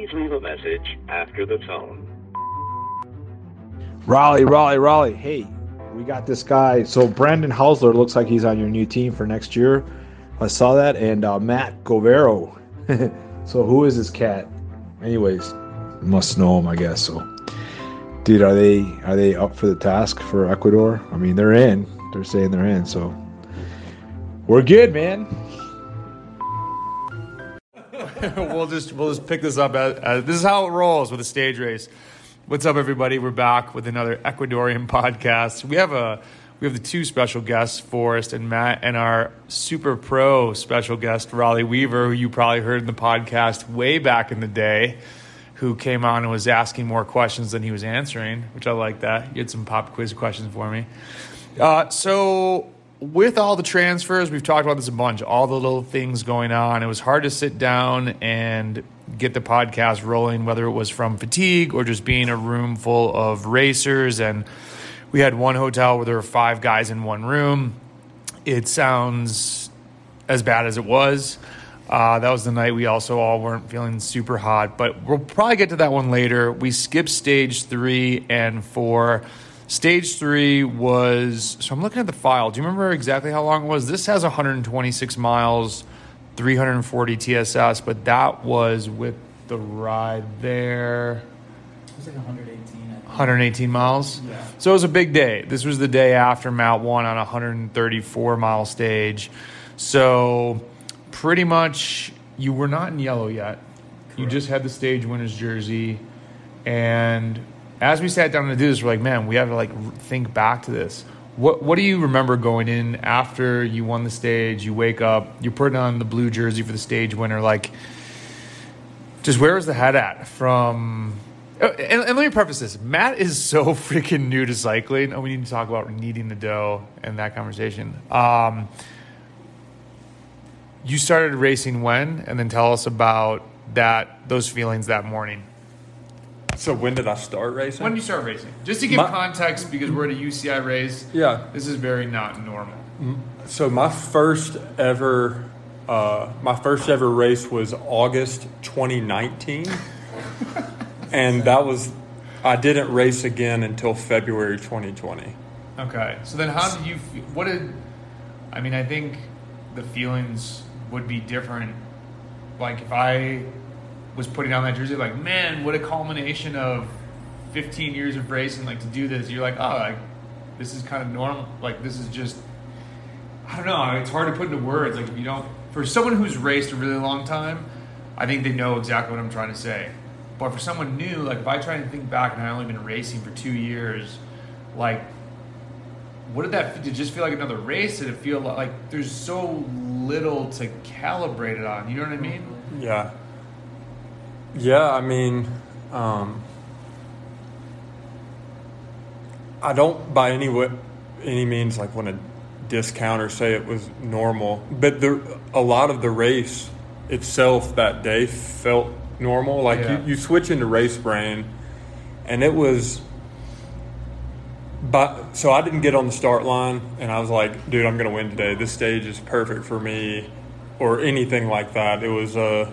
Please leave a message after the tone. Raleigh, Raleigh, Raleigh. Hey, we got this guy. So Brandon Hausler looks like he's on your new team for next year. I saw that, and uh, Matt Govero. so who is this cat? Anyways, must know him, I guess. So, dude, are they are they up for the task for Ecuador? I mean, they're in. They're saying they're in. So we're good, man. we'll just we'll just pick this up as, as this is how it rolls with a stage race. What's up, everybody? We're back with another Ecuadorian podcast. We have a we have the two special guests, Forrest and Matt, and our super pro special guest, Raleigh Weaver, who you probably heard in the podcast way back in the day, who came on and was asking more questions than he was answering, which I like that. You had some pop quiz questions for me. Uh, so with all the transfers, we've talked about this a bunch, all the little things going on. It was hard to sit down and get the podcast rolling, whether it was from fatigue or just being a room full of racers. And we had one hotel where there were five guys in one room. It sounds as bad as it was. Uh, that was the night we also all weren't feeling super hot, but we'll probably get to that one later. We skipped stage three and four Stage three was so I'm looking at the file. Do you remember exactly how long it was? This has 126 miles, 340 TSS, but that was with the ride there. It was like 118. 118 miles. Yeah. So it was a big day. This was the day after Mount One on a 134 mile stage. So pretty much you were not in yellow yet. You just had the stage winner's jersey, and as we sat down to do this, we're like, man, we have to like think back to this. What What do you remember going in after you won the stage? You wake up, you're putting on the blue jersey for the stage winner. Like, just where was the head at from? oh, And, and let me preface this: Matt is so freaking new to cycling. Oh, we need to talk about kneading the dough and that conversation. Um, you started racing when, and then tell us about that those feelings that morning. So when did I start racing? When did you start racing? Just to give My- context, because we're at a UCI race. Yeah. This is very not normal. So my first ever, uh, my first ever race was August 2019, and that was, I didn't race again until February 2020. Okay. So then, how did you? What did? I mean, I think the feelings would be different. Like if I was putting on that jersey, like, man, what a culmination of 15 years of racing. Like to do this, you're like, oh, like this is kind of normal. Like this is just. I don't know. It's hard to put into words. Like if you don't, for someone who's raced a really long time, I think they know exactly what I'm trying to say. But for someone new, like if I try and think back, and I've only been racing for two years, like what did that did it just feel like another race did it feel like, like there's so little to calibrate it on you know what i mean Yeah. Yeah, I mean, um, I don't by any wa- any means like want to discount or say it was normal, but the a lot of the race itself that day felt normal. Like Yeah. you, you switch into race brain, and it was. But so I didn't get on the start line, and I was like, "Dude, I'm gonna win today. This stage is perfect for me," or anything like that. It was uh,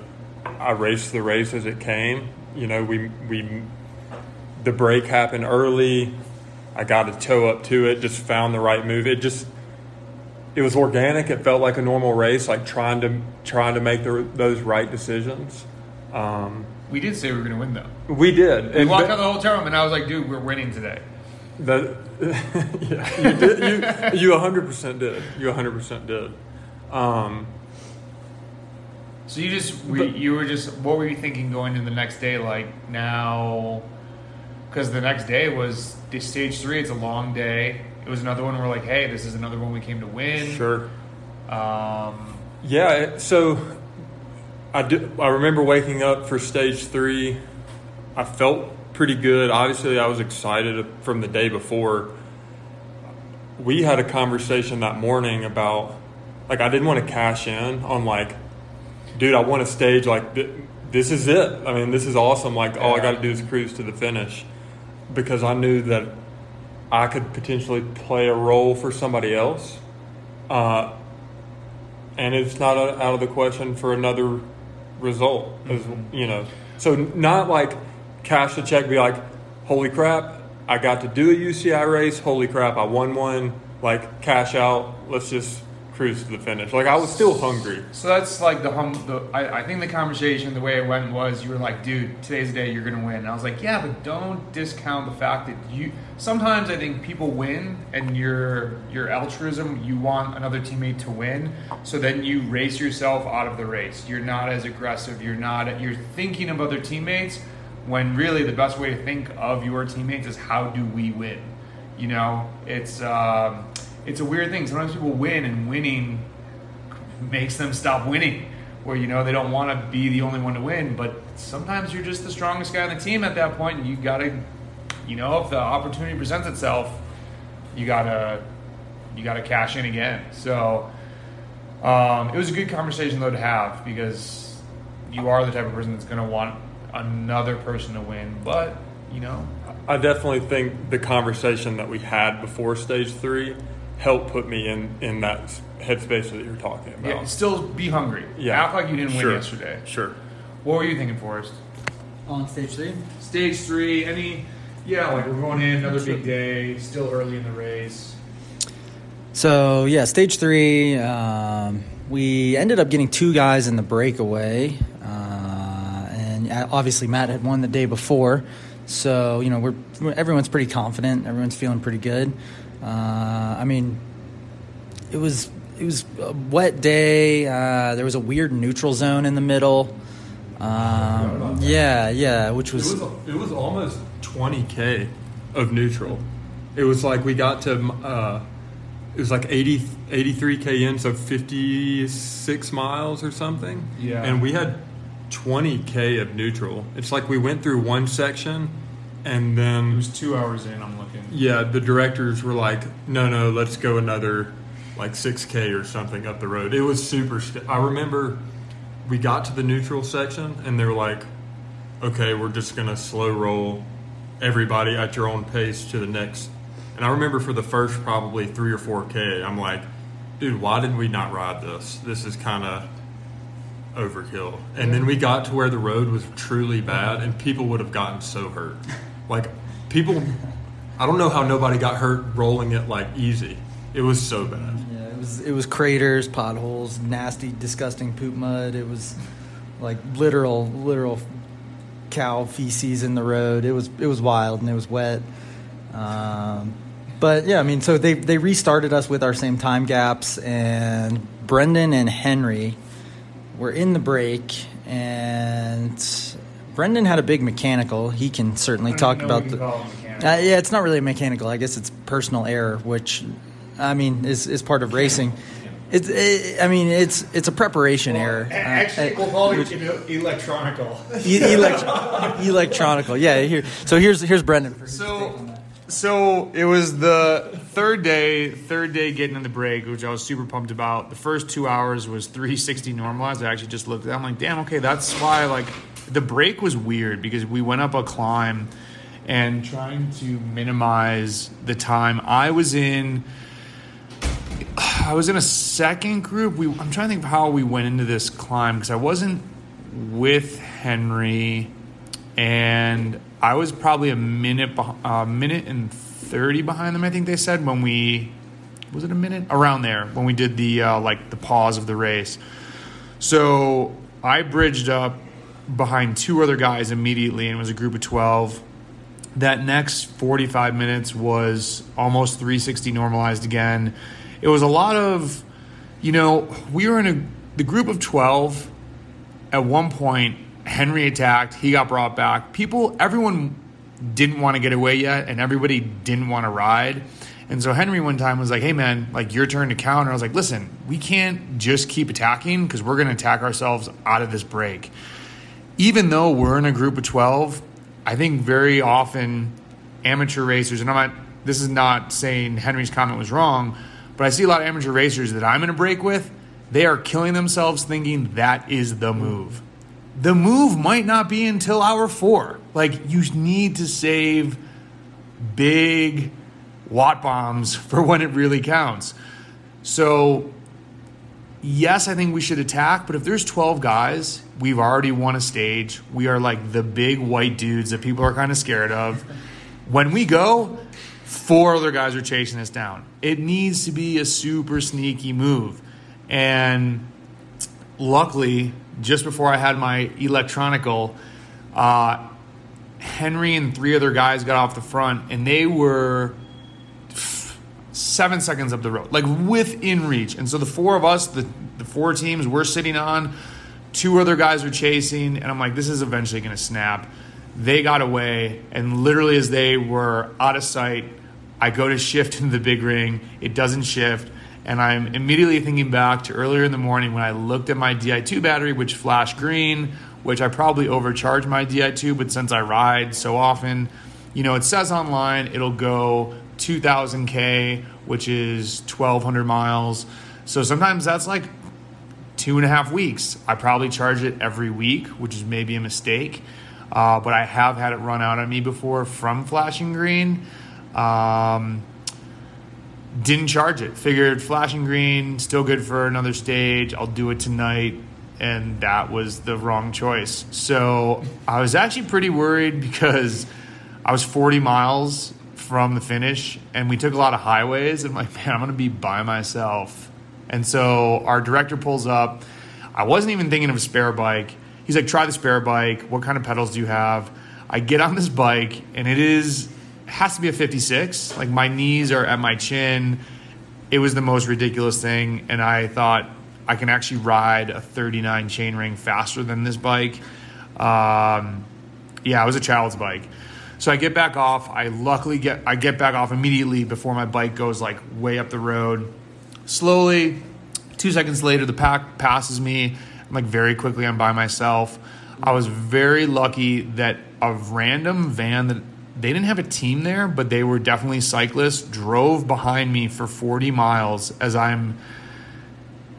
I raced the race as it came. You know, we we the break happened early. I got a toe up to it, just found the right move. It just it was organic. It felt like a normal race, like trying to trying to make the, those right decisions. Um, we did say we were going to win though we did. we And walked but- out the hotel room and i was like dude we're winning today The, yeah, you did. You you 100% did. You 100% did. Um, so you just were, you were just what were you thinking going into the next day like now because the next day was the stage three it's a long day it was another one where we're like hey this is another one we came to win sure. um Yeah. So I do, I remember waking up for stage three. I felt pretty good. Obviously, I was excited from the day before. We had a conversation that morning about like I didn't want to cash in on like, dude, I want a stage like th- this is it. I mean, this is awesome. Like all I got to do is cruise to the finish because I knew that I could potentially play a role for somebody else. Uh, and it's not a, out of the question for another result, as you know. So not like cash the check, be like, holy crap, I got to do a UCI race. Holy crap, I won one. Like cash out. Let's just cruise to the finish. Like I was still hungry. So that's like the hum. The, I, I think the conversation, the way it went was, you were like, "Dude, today's the day you're gonna win." And I was like, "Yeah, but don't discount the fact that you." Sometimes I think people win, and your your altruism, you want another teammate to win, so then you race yourself out of the race. You're not as aggressive. You're not. You're thinking of other teammates, when really the best way to think of your teammates is how do we win. You know, it's. Um, it's a weird thing. Sometimes people win, and winning makes them stop winning. Where you know they don't want to be the only one to win, but sometimes you're just the strongest guy on the team at that point, and you gotta, you know, if the opportunity presents itself, you gotta, you gotta cash in again. So um, it was a good conversation though to have because you are the type of person that's gonna want another person to win, but you know, I definitely think the conversation that we had before stage three helped put me in in that headspace that you're talking about. yeah, still be hungry. Yeah. act like you didn't Sure. win yesterday. Sure. What were you thinking, Forrest? On stage three? Stage three, any? Yeah, like we're going in another big day, still early in the race. So yeah, stage three. Um, we ended up getting two guys in the breakaway, uh, and uh, obviously Matt had won the day before. So you know we're everyone's pretty confident. Everyone's feeling pretty good. Uh, I mean, it was it was a wet day. Uh, there was a weird neutral zone in the middle. Um, yeah, yeah, which It was was it was almost 20k of neutral. It was like we got to uh, it was like 80 83k in, so 56 miles or something. Yeah. and we had 20k of neutral. It's like we went through one section, and then It was two hours in. I'm looking. yeah, the directors were like, "No, no, let's go another like 6k or something up the road." It was super. St- I remember we got to the neutral section, and they were like, "Okay, we're just gonna slow roll everybody at your own pace to the next." And I remember for the first probably three or four k, I'm like, "Dude, why did we not ride this? This is kind of." overkill. And then we got to where the road was truly bad, and people would have gotten so hurt. Like people, I don't know how nobody got hurt rolling it like easy. It was so bad. Yeah, it was it was craters, potholes, nasty, disgusting poop mud. It was like literal literal cow feces in the road. It was it was wild and it was wet. Um, but yeah, I mean, so they they restarted us with our same time gaps, and Brendan and Henry were in the break, and Brendan had a big mechanical. He can certainly talk about the. Uh, yeah, it's not really a mechanical. I guess it's personal error, which, I mean, is is part of racing. It's, it, I mean, it's it's a preparation error. Actually, Uh, we'll call it electronical. e- elect- electronical. Yeah. Here. So here's here's Brendan. For So, so it was the third day, third day getting in the break, which I was super pumped about. The first two hours was 360 normalized. I actually just looked at that. I'm like, damn, okay, that's why, like, the break was weird because we went up a climb and trying to minimize the time. I was in. I was in a second group. We, I'm trying to think of how we went into this climb because I wasn't with Henry, and I was probably a minute, a minute and thirty behind them. I think they said when we was it a minute around there when we did the uh, like the pause of the race. So I bridged up behind two other guys immediately, and it was a group of twelve. That next 45 minutes was almost 360 normalized again. It was a lot of, you know, we were in a the group of 12 at one point henry attacked he got brought back people everyone didn't want to get away yet and everybody didn't want to ride and so henry one time was like hey man like your turn to counter i was like listen we can't just keep attacking because we're going to attack ourselves out of this break even though we're in a group of 12 i think very often amateur racers and i'm not this is not saying henry's comment was wrong but i see a lot of amateur racers that i'm in a break with they are killing themselves thinking that is the move. The move might not be until hour four. Like you need to save big watt bombs for when it really counts. So yes, I think we should attack, but if there's 12 guys, we've already won a stage. We are like the big white dudes that people are kind of scared of. When we go, four other guys are chasing us down. It needs to be a super sneaky move. And luckily, just before I had my electronical, uh, Henry and three other guys got off the front, and they were seven seconds up the road, like within reach. And so the four of us, the, the four teams, we're sitting on. Two other guys are chasing, and I'm like, this is eventually going to snap. They got away, and literally as they were out of sight, I go to shift into the big ring. It doesn't shift. And I'm immediately thinking back to earlier in the morning when I looked at my Di2 battery, which flashed green, which I probably overcharged my Di2, but since I ride so often, you know, it says online it'll go 2000K, which is 1,200 miles. So sometimes that's like two and a half weeks. I probably charge it every week, which is maybe a mistake. Uh, but I have had it run out on me before from flashing green. Um, didn't charge it. Figured flashing green, still good for another stage. I'll do it tonight. And that was the wrong choice. So I was actually pretty worried because I was 40 miles from the finish and we took a lot of highways. And I'm like, man, I'm to be by myself. And so our director pulls up. I wasn't even thinking of a spare bike. He's like, try the spare bike. What kind of pedals do you have? I get on this bike and it is has to be a 56. Like my knees are at my chin. It was the most ridiculous thing, and I thought I can actually ride a 39 chainring faster than this bike. Um, yeah, it was a child's bike. So I get back off. I luckily get I get back off immediately before my bike goes like way up the road. Slowly, two seconds later, the pack passes me. I'm like very quickly. I'm by myself. I was very lucky that a random van that they didn't have a team there, but they were definitely cyclists, drove behind me for 40 miles as I'm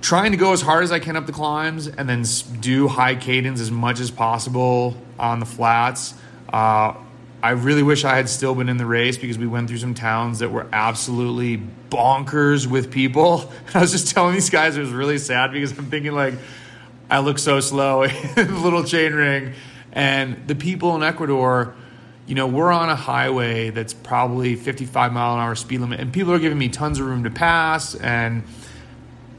trying to go as hard as I can up the climbs and then do high cadence as much as possible on the flats. Uh, I really wish I had still been in the race because we went through some towns that were absolutely bonkers with people. I was just telling these guys it was really sad because I'm thinking like I look so slow, little chain ring, and the people in Ecuador you know, we're on a highway that's probably 55 mile an hour speed limit, and people are giving me tons of room to pass, and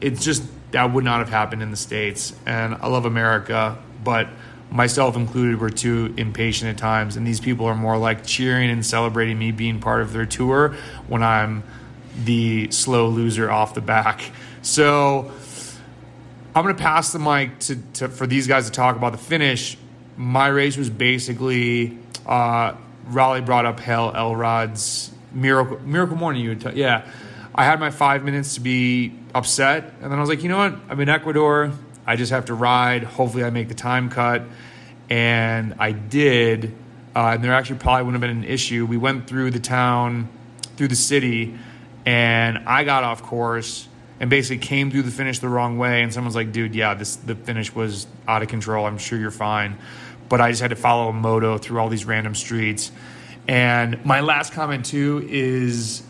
it's just that would not have happened in the states. And I love America, but myself included, were too impatient at times, and these people are more like cheering and celebrating me being part of their tour when I'm the slow loser off the back. So I'm going to pass the mic to, to for these guys to talk about the finish. My race was basically uh, Raleigh brought up Hal Elrod's Miracle Miracle Morning. You would t- yeah. I had my five minutes to be upset, and then I was like, you know what? I'm in Ecuador. I just have to ride. Hopefully, I make the time cut, and I did. Uh, and there actually probably wouldn't have been an issue. We went through the town, through the city, and I got off course and basically came through the finish the wrong way. And someone's like, "Dude, yeah, this the finish was out of control. I'm sure you're fine." but I just had to follow a moto through all these random streets. And my last comment too is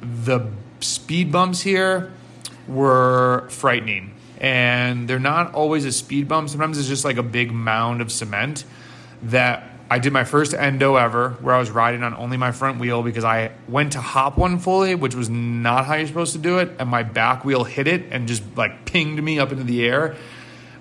the speed bumps here were frightening. And they're not always a speed bump. Sometimes it's just like a big mound of cement that I did my first endo ever where I was riding on only my front wheel because I went to hop one fully, which was not how you're supposed to do it. And my back wheel hit it and just like pinged me up into the air.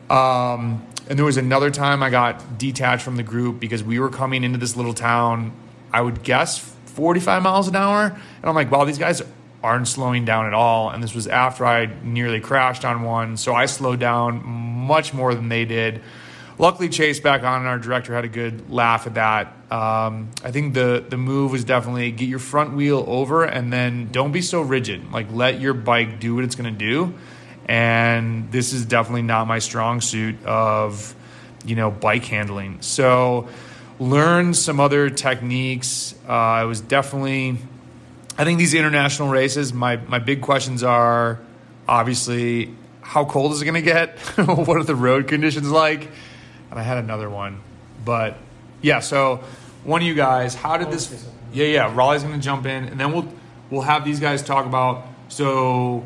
Um, and there was another time I got detached from the group because we were coming into this little town, I would guess 45 miles an hour. And I'm like, wow, these guys aren't slowing down at all. And this was after I nearly crashed on one. So I slowed down much more than they did. Luckily, Chase back on, and our director had a good laugh at that. Um, I think the the move was definitely get your front wheel over, and then don't be so rigid. Like let your bike do what it's going to do and this is definitely not my strong suit of you know bike handling so learn some other techniques uh, i was definitely i think these international races my, my big questions are obviously how cold is it going to get what are the road conditions like and i had another one but yeah so one of you guys how did this yeah yeah raleigh's going to jump in and then we'll we'll have these guys talk about so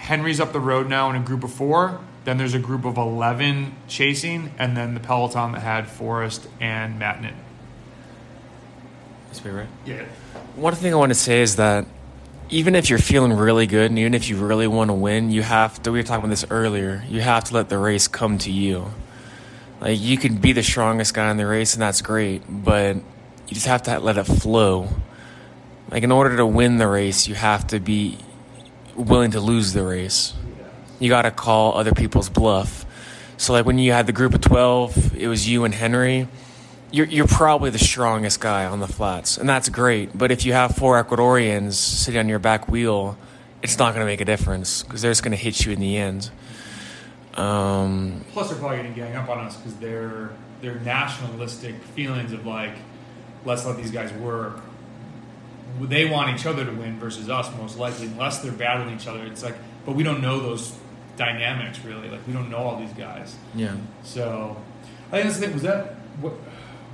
Henry's up the road now in a group of four. Then there's a group of 11 chasing, and then the peloton that had Forrest and Matt Nitton. That's right. Yeah. One thing I want to say is that even if you're feeling really good and even if you really want to win, you have to. We were talking about this earlier. You have to let the race come to you. Like you can be the strongest guy in the race, and that's great, but you just have to let it flow. Like in order to win the race, you have to be willing to lose the race. You got to call other people's bluff. So like when you had the group of 12, it was you and Henry. You're, you're probably the strongest guy on the flats, and that's great. But if you have four Ecuadorians sitting on your back wheel, it's not going to make a difference because they're just going to hit you in the end. Um, Plus, they're probably going to gang up on us because their their nationalistic feelings of like, let's let these guys work. They want each other to win versus us, most likely, unless they're battling each other. It's like, but we don't know those dynamics really. Like, we don't know all these guys. yeah. So, I think that's the thing. Was that what?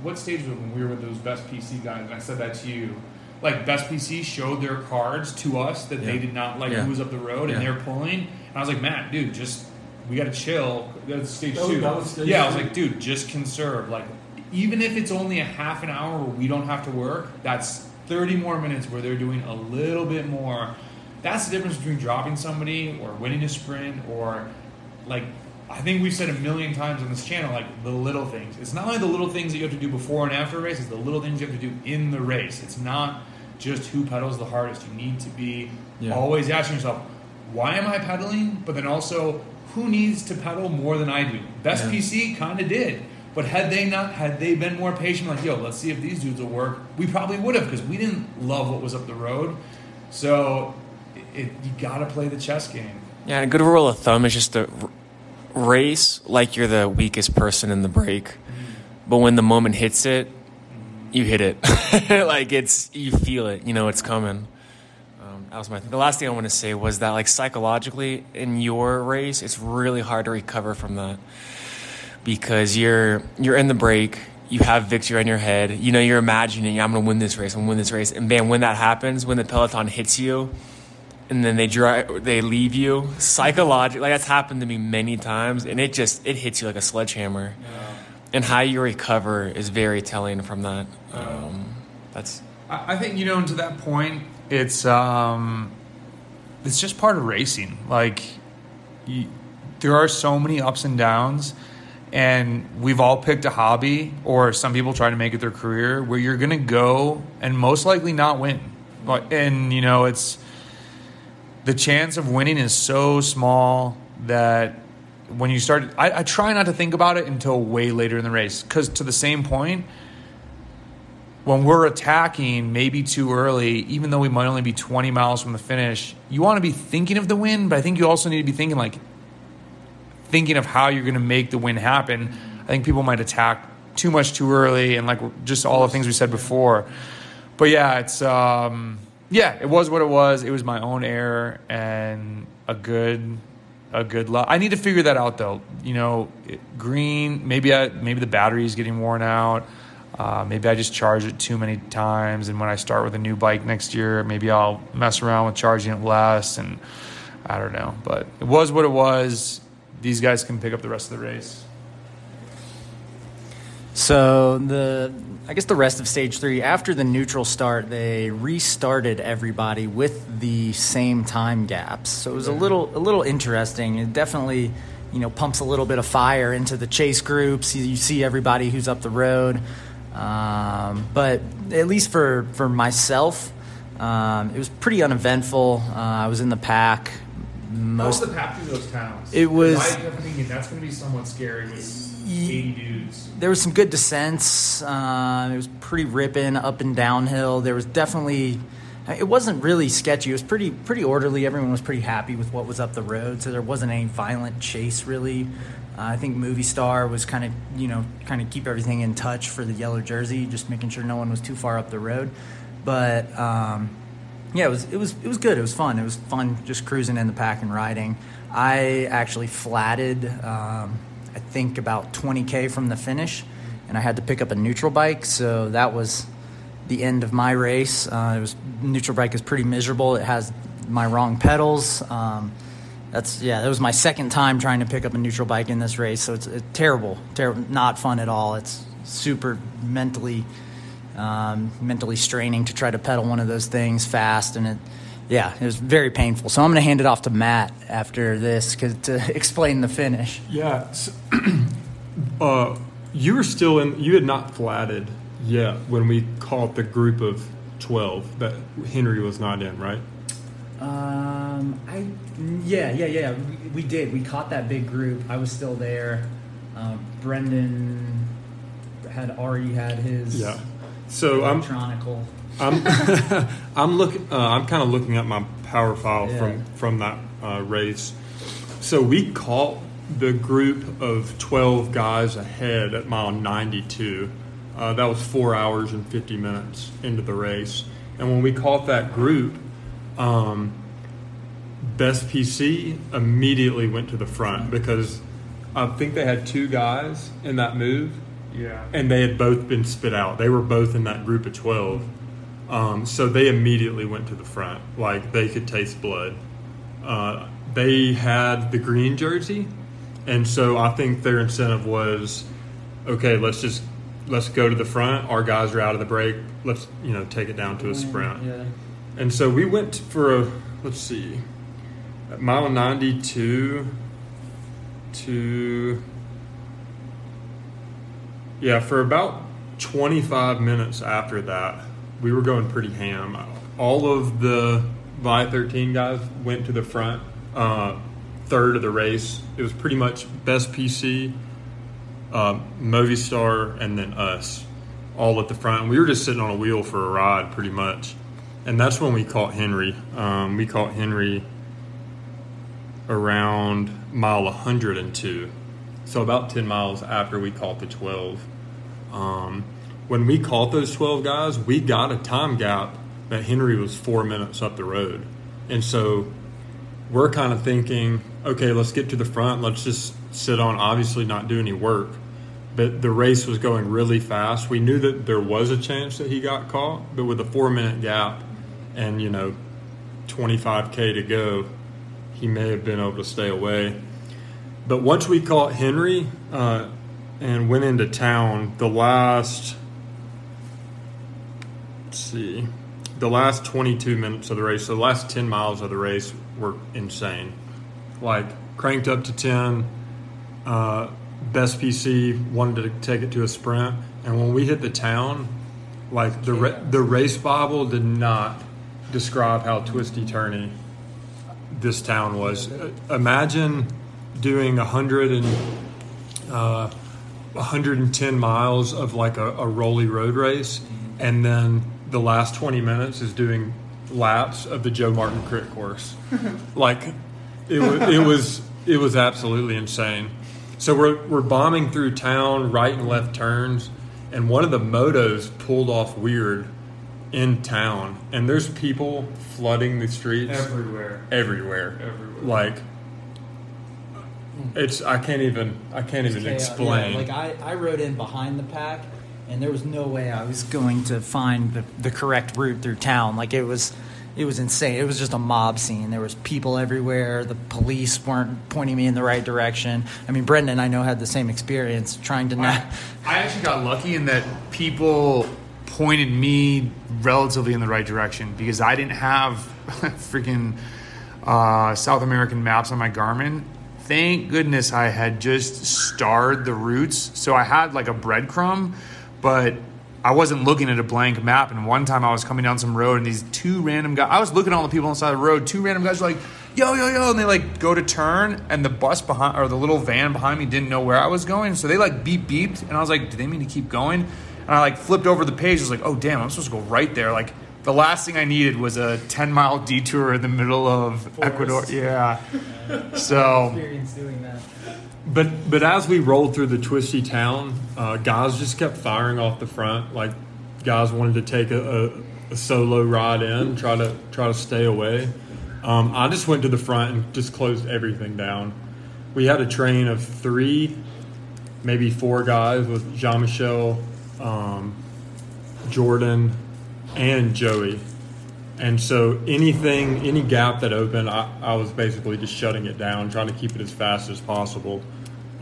What stage was it when we were with those best PC guys? And I said that to you. Like best PC showed their cards to us that they did not like Yeah. who was up the road, and they're pulling. And I was like, Matt, dude, just we got to chill. That's stage That was- two. that was stage yeah, I was like, dude, just conserve. Like, even if it's only a half an hour where we don't have to work, that's thirty more minutes where they're doing a little bit more. That's the difference between dropping somebody or winning a sprint or like I think we've said a million times on this channel, like the little things. It's not only the little things that you have to do before and after a race, it's the little things you have to do in the race. It's not just who pedals the hardest. You need to be Yeah. always asking yourself, why am I pedaling? But then also, who needs to pedal more than I do? Best Yeah. PC kind of did. But had they not, had they been more patient, like, yo, let's see if these dudes will work, we probably would have because we didn't love what was up the road. So it, it, you got to play the chess game. Yeah, a good rule of thumb is just to r- race like you're the weakest person in the break. But when the moment hits it, you hit it. like it's you feel it. You know it's coming. Um, that was my thing. The last thing I want to say was that like psychologically in your race, it's really hard to recover from that because you're you're in the break. You have victory on your head. You know you're imagining I'm going to win this race. I'm going to win this race. And man, when that happens, when the peloton hits you, and then they drive they leave you psychologically like that's happened to me many times and it just it hits you like a sledgehammer and how you recover is very telling from that um, that's I I think you know, and to that point, it's um, it's just part of racing. Like, you, there are so many ups and downs, and we've all picked a hobby, or some people try to make it their career, where you're going to go and most likely not win. And you know, it's the chance of winning is so small that when you start, I, I try not to think about it until way later in the race, because to the same point when we're attacking maybe too early, even though we might only be 20 miles from the finish, you want to be thinking of the win, but I think you also need to be thinking like thinking of how you're going to make the win happen. I think people might attack too much too early and like just all the things we said before. But yeah, it's um yeah, it was what it was. It was my own error and a good a good luck. I need to figure that out though. You know, it- green. Maybe I maybe the battery is getting worn out. Uh, maybe I just charge it too many times, and when I start with a new bike next year, maybe I'll mess around with charging it less. And I don't know, but it was what it was. These guys can pick up the rest of the race. So the I guess the rest of stage three after the neutral start, they restarted everybody with the same time gaps. So it was a little a little interesting. It definitely you know pumps a little bit of fire into the chase groups. You, you see everybody who's up the road, um, but at least for for myself, um, it was pretty uneventful. Uh, I was in the pack. Most of the path through those towns? It was- I thinking that's going to be somewhat scary with dudes. there was some good descents. Uh, it was pretty ripping up and downhill. There was definitely. It wasn't really sketchy. It was pretty pretty orderly. Everyone was pretty happy with what was up the road, so there wasn't any violent chase really. Uh, I think Movistar was kind of you know kind of keep everything in touch for the yellow jersey, just making sure no one was too far up the road. But um, yeah, it was it was it was good. It was fun. It was fun just cruising in the pack and riding. I actually flatted. Um, think about 20k from the finish, and I had to pick up a neutral bike. So that was the end of my race. Uh, it was neutral bike is pretty miserable. It has my wrong pedals. Um, that's yeah. That was my second time trying to pick up a neutral bike in this race, so it's, it's terrible, terrible, not fun at all. It's super mentally, um, mentally straining to try to pedal one of those things fast, and it, yeah, it was very painful. So I'm going to hand it off to Matt after this 'cause- to explain the finish. Yeah. s uh, you were still in. You had not flatted yet when we caught the group of twelve that Henry was not in, right? Um, I yeah yeah yeah we, we did we caught that big group. I was still there. Uh, Brendan had already had his Yeah. So I'm electronical. I'm I'm look uh, I'm kind of looking at my power file Yeah. from from that uh, race. So we caught the group of 12 guys ahead at mile 92. Uh, that was four hours and 50 minutes into the race. And when we caught that group, um, Best PC immediately went to the front because I think they had two guys in that move Yeah. and they had both been spit out. They were both in that group of 12. Um, so they immediately went to the front. Like they could taste blood. Uh, they had the green jersey. And so I think their incentive was okay, let's just let's go to the front. Our guys are out of the break. Let's, you know, take it down to a sprint. Yeah. And so we went for a, let's see, mile 92 to, yeah, for about 25 minutes after that, we were going pretty ham. All of the Vi 13 guys went to the front, uh, third of the race. It was pretty much best PC, uh, Movistar, and then us all at the front. We were just sitting on a wheel for a ride, pretty much. And that's when we caught Henry. Um, we caught Henry around mile 102. So about 10 miles after we caught the 12. Um, when we caught those 12 guys, we got a time gap that Henry was four minutes up the road. And so we're kind of thinking, okay, let's get to the front. Let's just sit on, obviously, not do any work. But the race was going really fast. We knew that there was a chance that he got caught, but with a four minute gap and, you know, 25K to go, he may have been able to stay away. But once we caught Henry uh, and went into town, the last, see, the last 22 minutes of the race, so the last 10 miles of the race were insane. Like cranked up to 10. Uh, best PC wanted to take it to a sprint, and when we hit the town, like the ra- the race Bible did not describe how twisty turny this town was. Uh, Imagine doing a hundred and uh, 110 miles of like a, a rolly road race, and then the last 20 minutes is doing laps of the Joe Martin Crit course. like it was, it was it was absolutely insane. So we're we're bombing through town, right and left turns, and one of the motos pulled off weird in town, and there's people flooding the streets Everywhere. everywhere. Everywhere. Like it's I can't even I can't even Chaos. explain. Yeah, like I, I rode in behind the pack, and there was no way I was going to find the, the correct route through town. Like it was, it was insane. It was just a mob scene. There was people everywhere. The police weren't pointing me in the right direction. I mean, Brendan, I know had the same experience trying to I, not. I actually got lucky in that people pointed me relatively in the right direction because I didn't have freaking uh, South American maps on my Garmin. Thank goodness I had just starred the routes, so I had like a breadcrumb, but I wasn't looking at a blank map. And one time I was coming down some road, and these two random guys, I was looking at all the people on the side of the road. Two random guys were like, "Yo, yo, yo!" And they like go to turn, and the bus behind or the little van behind me didn't know where I was going, so they like beep beeped, and I was like, "Do they mean to keep going?" And I like flipped over the page. I was like, "Oh damn, I'm supposed to go right there." Like the last thing I needed was a 10 mile detour in the middle of Ecuador. Yeah. So Experience doing that. But but as we rolled through the twisty town, uh, guys just kept firing off the front. Like guys wanted to take a, a, a solo ride in, try to try to stay away. Um, I just went to the front and just closed everything down. We had a train of three, maybe four guys with Jean Michel, um, Jordan, and Joey. And so anything, any gap that opened, I, I was basically just shutting it down, trying to keep it as fast as possible.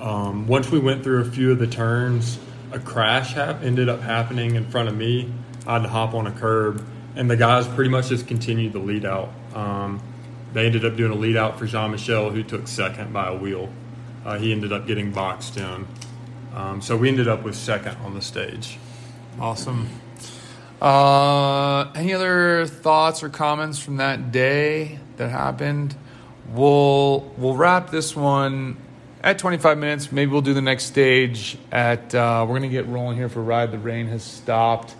Um, once we went through a few of the turns, a crash ended up happening in front of me. I had to hop on a curb, and the guys pretty much just continued the lead out. Um, they ended up doing a lead out for Jean Michel, who took second by a wheel. Uh, he ended up getting boxed in. Um, so we ended up with second on the stage. Awesome. Uh, any other thoughts or comments from that day that happened? We'll we'll wrap this one at 25 minutes. Maybe we'll do the next stage at. Uh, we're gonna get rolling here for ride. The rain has stopped.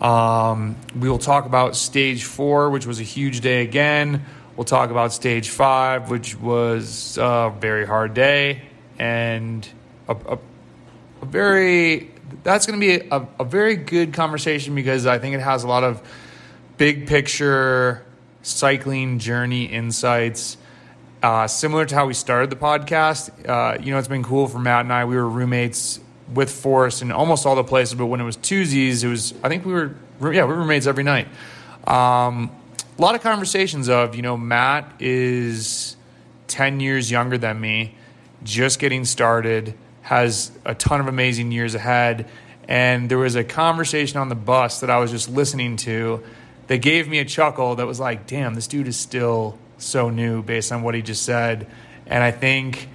Um, we will talk about stage four, which was a huge day again. We'll talk about stage five, which was a very hard day and a, a, a very that's going to be a, a very good conversation because I think it has a lot of big picture cycling journey insights. Uh, similar to how we started the podcast, uh, you know, it's been cool for Matt and I. We were roommates with Forrest in almost all the places, but when it was Tuesdays, it was I think we were yeah we were roommates every night. Um, a lot of conversations of you know Matt is ten years younger than me, just getting started has a ton of amazing years ahead. And there was a conversation on the bus that I was just listening to that gave me a chuckle that was like, damn, this dude is still so new based on what he just said. And I think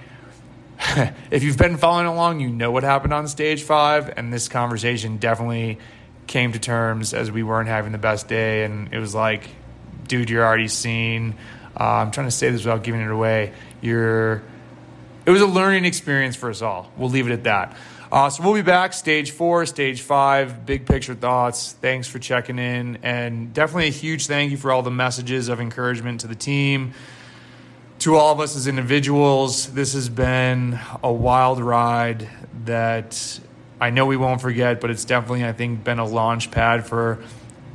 if you've been following along, you know what happened on stage five. And this conversation definitely came to terms as we weren't having the best day. And it was like, dude, you're already seen. Uh, I'm trying to say this without giving it away. You're it was a learning experience for us all. We'll leave it at that. Uh, so we'll be back, stage four, stage five, big picture thoughts. Thanks for checking in. And definitely a huge thank you for all the messages of encouragement to the team, to all of us as individuals. This has been a wild ride that I know we won't forget, but it's definitely, I think, been a launch pad for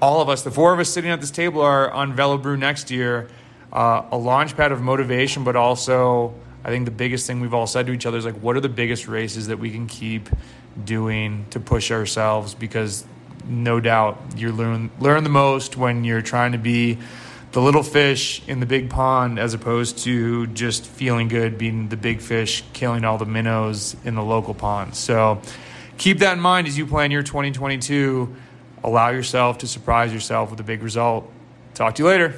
all of us. The four of us sitting at this table are on Velobrew next year. Uh, a launch pad of motivation, but also I think the biggest thing we've all said to each other is like, what are the biggest races that we can keep doing to push ourselves? Because no doubt you learn learn the most when you're trying to be the little fish in the big pond as opposed to just feeling good being the big fish killing all the minnows in the local pond. So keep that in mind as you plan your 2022. Allow yourself to surprise yourself with a big result. Talk to you later.